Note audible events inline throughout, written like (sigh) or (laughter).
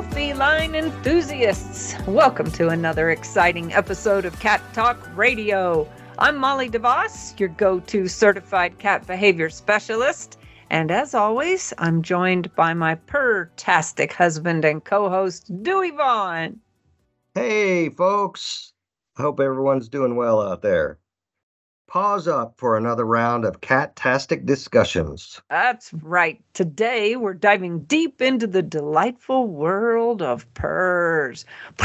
Feline enthusiasts. Welcome to another exciting episode of Cat Talk Radio. I'm Molly DeVoss, your go to certified cat behavior specialist. And as always, I'm joined by my purr-tastic husband and co host, Dewey Vaughn. Hey, folks. Hope everyone's doing well out there. Pause up for another round of cat-tastic discussions. That's right. Today, we're diving deep into the delightful world of purrs. (laughs)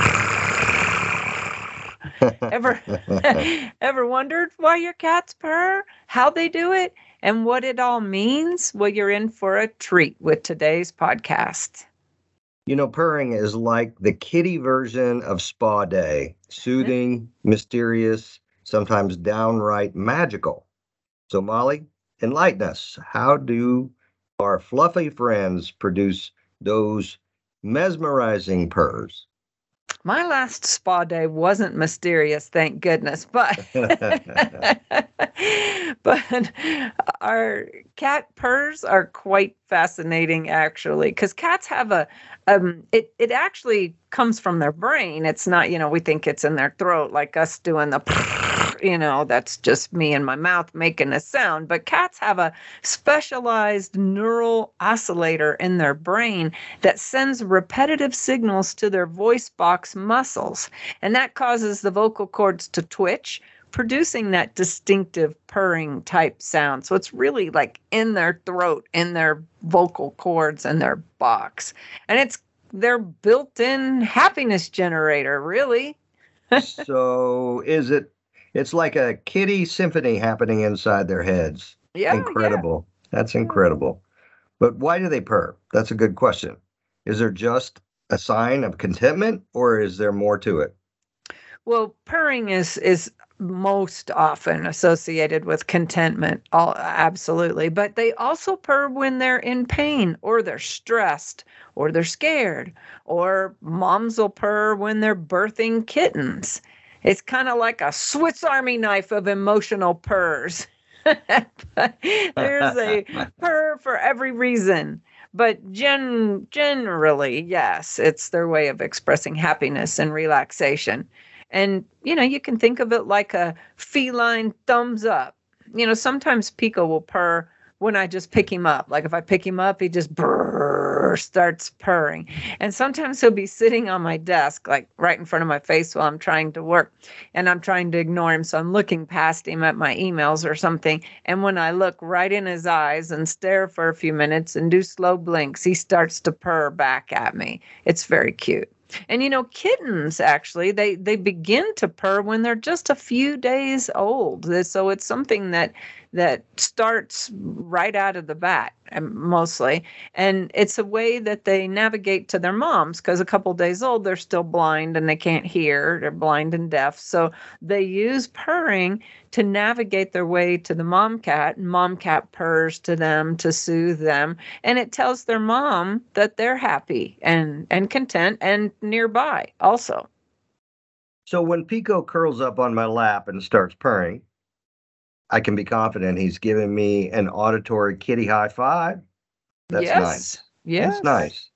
ever (laughs) ever wondered why your cats purr how they do it and what it all means well you're in for a treat with today's podcast You know, purring is like the kitty version of spa day soothing, mysterious, sometimes downright magical. So, Molly, enlighten us. How do our fluffy friends produce those mesmerizing purrs? my last spa day wasn't mysterious thank goodness but (laughs) but our cat purrs are quite fascinating actually because cats have a um it it actually comes from their brain it's not you know we think it's in their throat like us doing the (laughs) you know that's just me and my mouth making a sound but cats have a specialized neural oscillator in their brain that sends repetitive signals to their voice box muscles and that causes the vocal cords to twitch producing that distinctive purring type sound. So it's really like in their throat, in their vocal cords and their box. And it's their built-in happiness generator, really. (laughs) so, is it? It's like a kitty symphony happening inside their heads. Yeah. incredible. That's incredible. But why do they purr? That's a good question. Is there just a sign of contentment, or is there more to it? Well, purring is is most often associated with contentment all absolutely but they also purr when they're in pain or they're stressed or they're scared or moms will purr when they're birthing kittens it's kind of like a swiss army knife of emotional purrs. (laughs) There's a (laughs) purr for every reason. But gen- generally yes it's their way of expressing happiness and relaxation. And, you know, you can think of it like a feline thumbs up. You know, sometimes Pico will purr when I just pick him up. Like if I pick him up, he just brrr, starts purring. And sometimes he'll be sitting on my desk, like right in front of my face while I'm trying to work. And I'm trying to ignore him. So I'm looking past him at my emails or something. And when I look right in his eyes and stare for a few minutes and do slow blinks, he starts to purr back at me. It's very cute. And you know, kittens actually they they begin to purr when they're just a few days old. So it's something that that starts right out of the bat um, mostly. And it's a way that they navigate to their moms because a couple days old they're still blind and they can't hear they're blind and deaf. So they use purring to navigate their way to the mom cat mom cat purrs to them to soothe them. And it tells their mom that they're happy and and content and nearby also. So when Pico curls up on my lap and starts purring, I can be confident he's giving me an auditory kitty high five. That's yes nice. yes That's nice.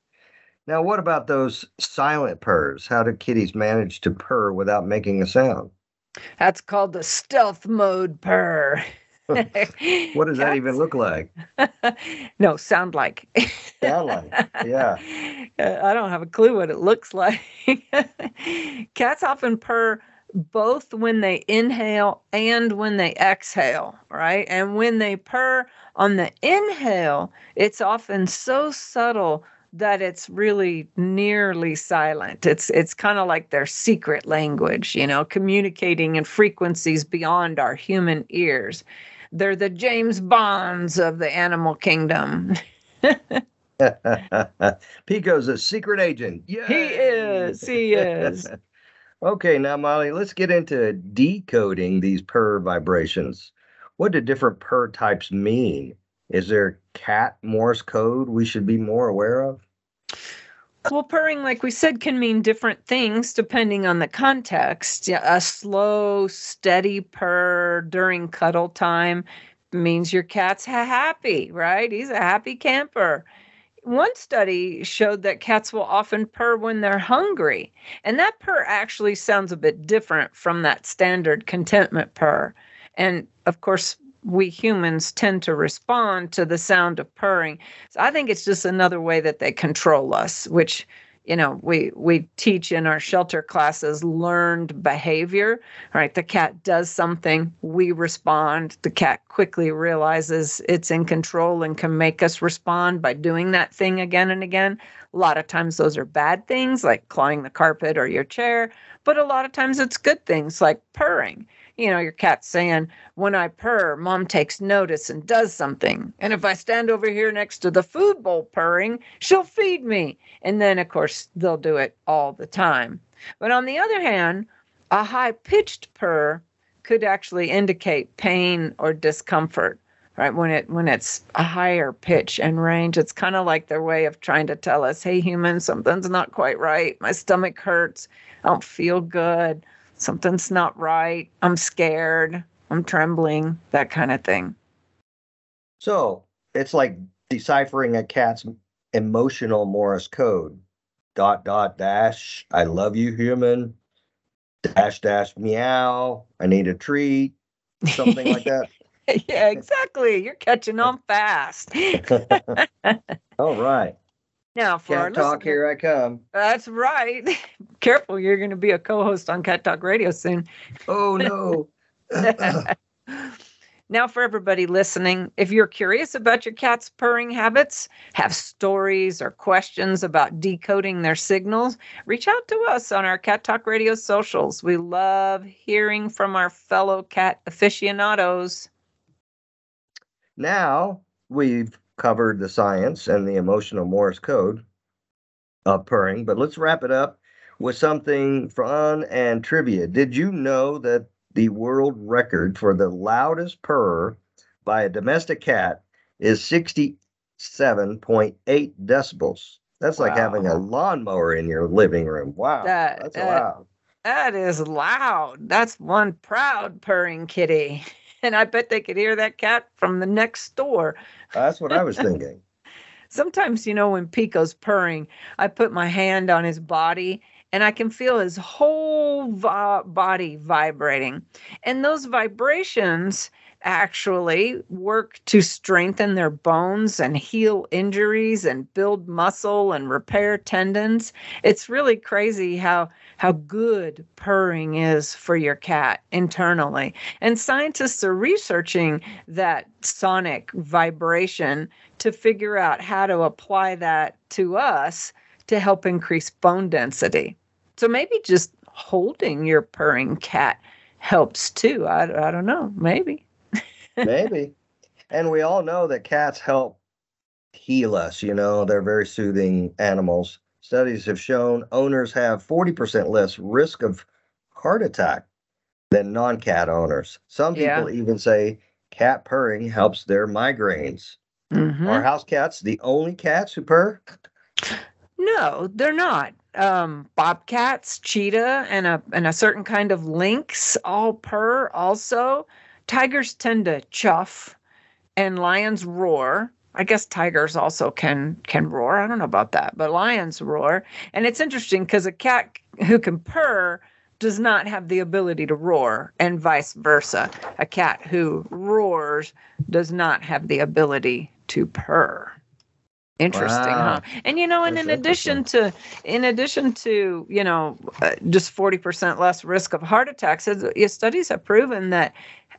Now, what about those silent purrs? How do kitties manage to purr without making a sound? That's called the stealth mode purr. (laughs) What does that even look like? (laughs) no, sound like. Sound like, yeah. (laughs) I don't have a clue what it looks like. Cats often purr both when they inhale and when they exhale, right? And when they purr on the inhale, it's often so subtle that it's really nearly silent. It's it's kind of like their secret language, you know, communicating in frequencies beyond our human ears. They're the James Bonds of the animal kingdom. (laughs) Pico's a secret agent. Yay! He is. He is. (laughs) okay, now Molly, let's get into decoding these purr vibrations. What do different purr types mean? Is there cat Morse code we should be more aware of? Well, purring, like we said, can mean different things depending on the context. A slow, steady purr during cuddle time means your cat's happy, right? He's a happy camper. One study showed that cats will often purr when they're hungry, and that purr actually sounds a bit different from that standard contentment purr. And of course, we humans tend to respond to the sound of purring. So I think it's just another way that they control us, which you know we we teach in our shelter classes learned behavior right? The cat does something we respond. The cat quickly realizes it's in control and can make us respond by doing that thing again and again. A lot of times those are bad things like clawing the carpet or your chair but a lot of times it's good things like purring you know, your cat's saying, when I purr, mom takes notice and does something. And if I stand over here next to the food bowl purring, she'll feed me. And then, of course, they'll do it all the time. But on the other hand, a high pitched purr could actually indicate pain or discomfort right when it when it's a higher pitch and range it's kind of like their way of trying to tell us hey human something's not quite right my stomach hurts i don't feel good something's not right. I'm scared. I'm trembling, that kind of thing. So it's like deciphering a cat's emotional Morse code. Dot, dot, dash. I love you, human. Dash, dash, meow. I need a treat. Something like that. (laughs) yeah, exactly. You're catching on (laughs) fast. (laughs) All right. Now, for Cat our Talk, here I come. That's right. (laughs) Careful, you're going to be a co-host on Cat Talk Radio soon. Oh no. (laughs) now, for everybody listening, if you're curious about your cat's purring habits, have stories or questions about decoding their signals, reach out to us on our Cat Talk Radio socials. We love hearing from our fellow cat aficionados. Now, we've covered the science and the emotional Morse code of purring, but let's wrap it up with something fun and trivia. Did you know that the world record for the loudest purr by a domestic cat is 67.8 decibels? That's wow. like having a lawnmower in your living room. Wow. That, that's that, loud. That is loud. That's one proud purring kitty. (laughs) And I bet they could hear that cat from the next door. That's what I was (laughs) thinking. Sometimes, you know, when Pico's purring, I put my hand on his body and I can feel his whole body vibrating. And those vibrations actually work to strengthen their bones and heal injuries and build muscle and repair tendons. It's really crazy how how good purring is for your cat internally. And scientists are researching that sonic vibration to figure out how to apply that to us to help increase bone density. So maybe just holding your purring cat helps too. I, I don't know. Maybe. (laughs) maybe. And we all know that cats help heal us. You know, they're very soothing animals. Studies have shown owners have 40% less risk of heart attack than non cat owners. Some people yeah. even say cat purring helps their migraines. Mm-hmm. Are house cats the only cats who purr? No, they're not. Um, bobcats, cheetah, and a and a certain kind of lynx all purr. Also, tigers tend to chuff, and lions roar. I guess tigers also can can roar. I don't know about that, but lions roar. And it's interesting because a cat who can purr does not have the ability to roar, and vice versa. A cat who roars does not have the ability to purr. Interesting, wow. huh? And you know, and That's in addition to, in addition to, you know, uh, just forty percent less risk of heart attacks, studies have proven that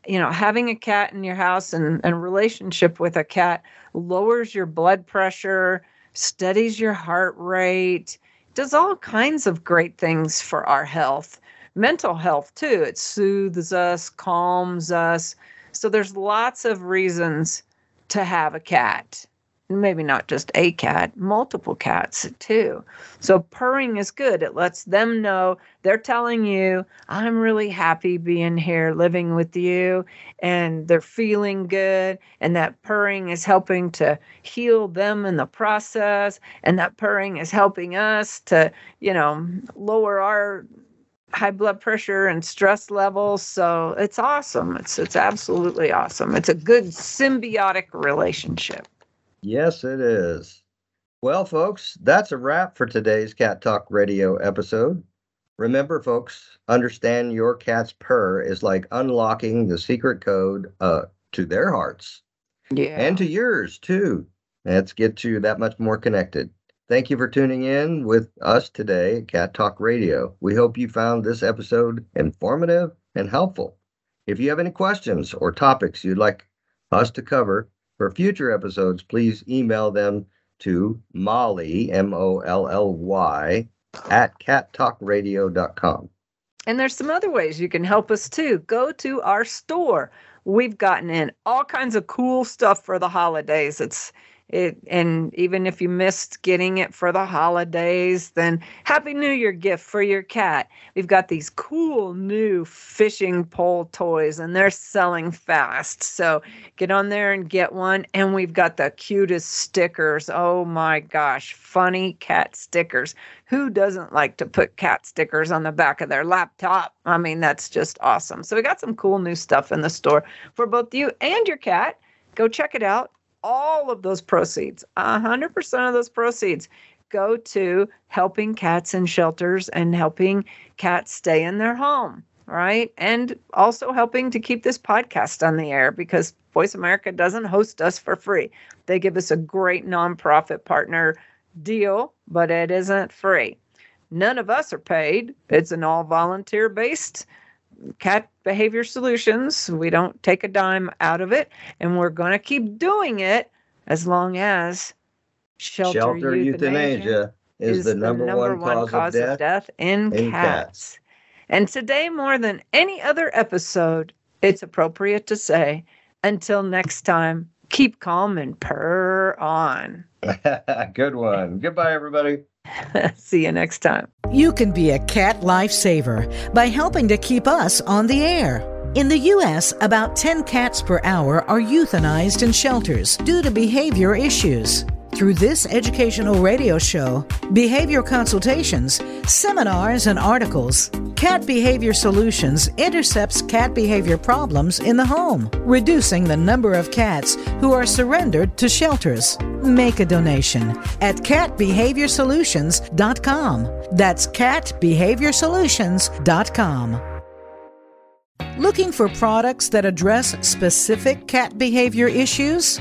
you know having a cat in your house and, and relationship with a cat lowers your blood pressure steadies your heart rate does all kinds of great things for our health. Mental health too. It soothes us calms us. So there's lots of reasons to have a cat maybe not just a cat, multiple cats too. So purring is good. It lets them know they're telling you, I'm really happy being here living with you, and they're feeling good. And that purring is helping to heal them in the process. And that purring is helping us to, you know, lower our high blood pressure and stress levels. So it's awesome. It's it's absolutely awesome. It's a good symbiotic relationship. Yes, it is. Well, folks, that's a wrap for today's Cat Talk Radio episode. Remember, folks, understand your cat's purr is like unlocking the secret code uh, to their hearts. Yeah. And to yours, too. Let's get you that much more connected. Thank you for tuning in with us today at Cat Talk Radio. We hope you found this episode informative and helpful. If you have any questions or topics you'd like us to cover, for future episodes, please email them to Molly, M O L L Y, at cattalkradio.com. And there's some other ways you can help us too. Go to our store. We've gotten in all kinds of cool stuff for the holidays. It's it and even if you missed getting it for the holidays then happy new year gift for your cat. We've got these cool new fishing pole toys and they're selling fast. So get on there and get one. And we've got the cutest stickers. Oh my gosh funny cat stickers. Who doesn't like to put cat stickers on the back of their laptop? I mean that's just awesome. So we got some cool new stuff in the store for both you and your cat. Go check it out all of those proceeds, 100% of those proceeds go to helping cats in shelters and helping cats stay in their home, right? And also helping to keep this podcast on the air because Voice America doesn't host us for free. They give us a great nonprofit partner deal, but it isn't free. None of us are paid. It's an all volunteer based cat behavior solutions. We don't take a dime out of it, and we're going to keep doing it as long as shelter, shelter euthanasia, euthanasia is, is, the number, the number one, one, cause, of, death, of death in, in cats. cats. And today, more than any other episode, it's appropriate to say, until next time, keep calm and purr on. (laughs) Good one. Goodbye, everybody. (laughs) See you next time. You can be a cat lifesaver by helping to keep us on the air. In the U.S., about 10 cats per hour are euthanized in shelters due to behavior issues. Through this educational radio show, behavior consultations, seminars, and articles, Cat Behavior Solutions intercepts cat behavior problems in the home, reducing the number of cats who are surrendered to shelters. Make a donation at catbehaviorsolutions.com. That's catbehaviorsolutions.com. Looking for products that address specific cat behavior issues?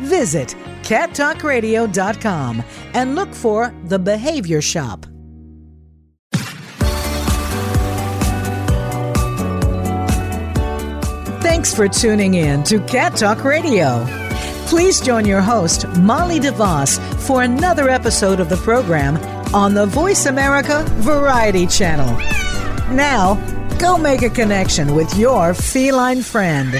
Visit cattalkradio.com and look for the Behavior Shop. Thanks for tuning in to Cat Talk Radio. Please join your host, Molly DeVoss, for another episode of the program on the Voice America Variety Channel. Now, go make a connection with your feline friend.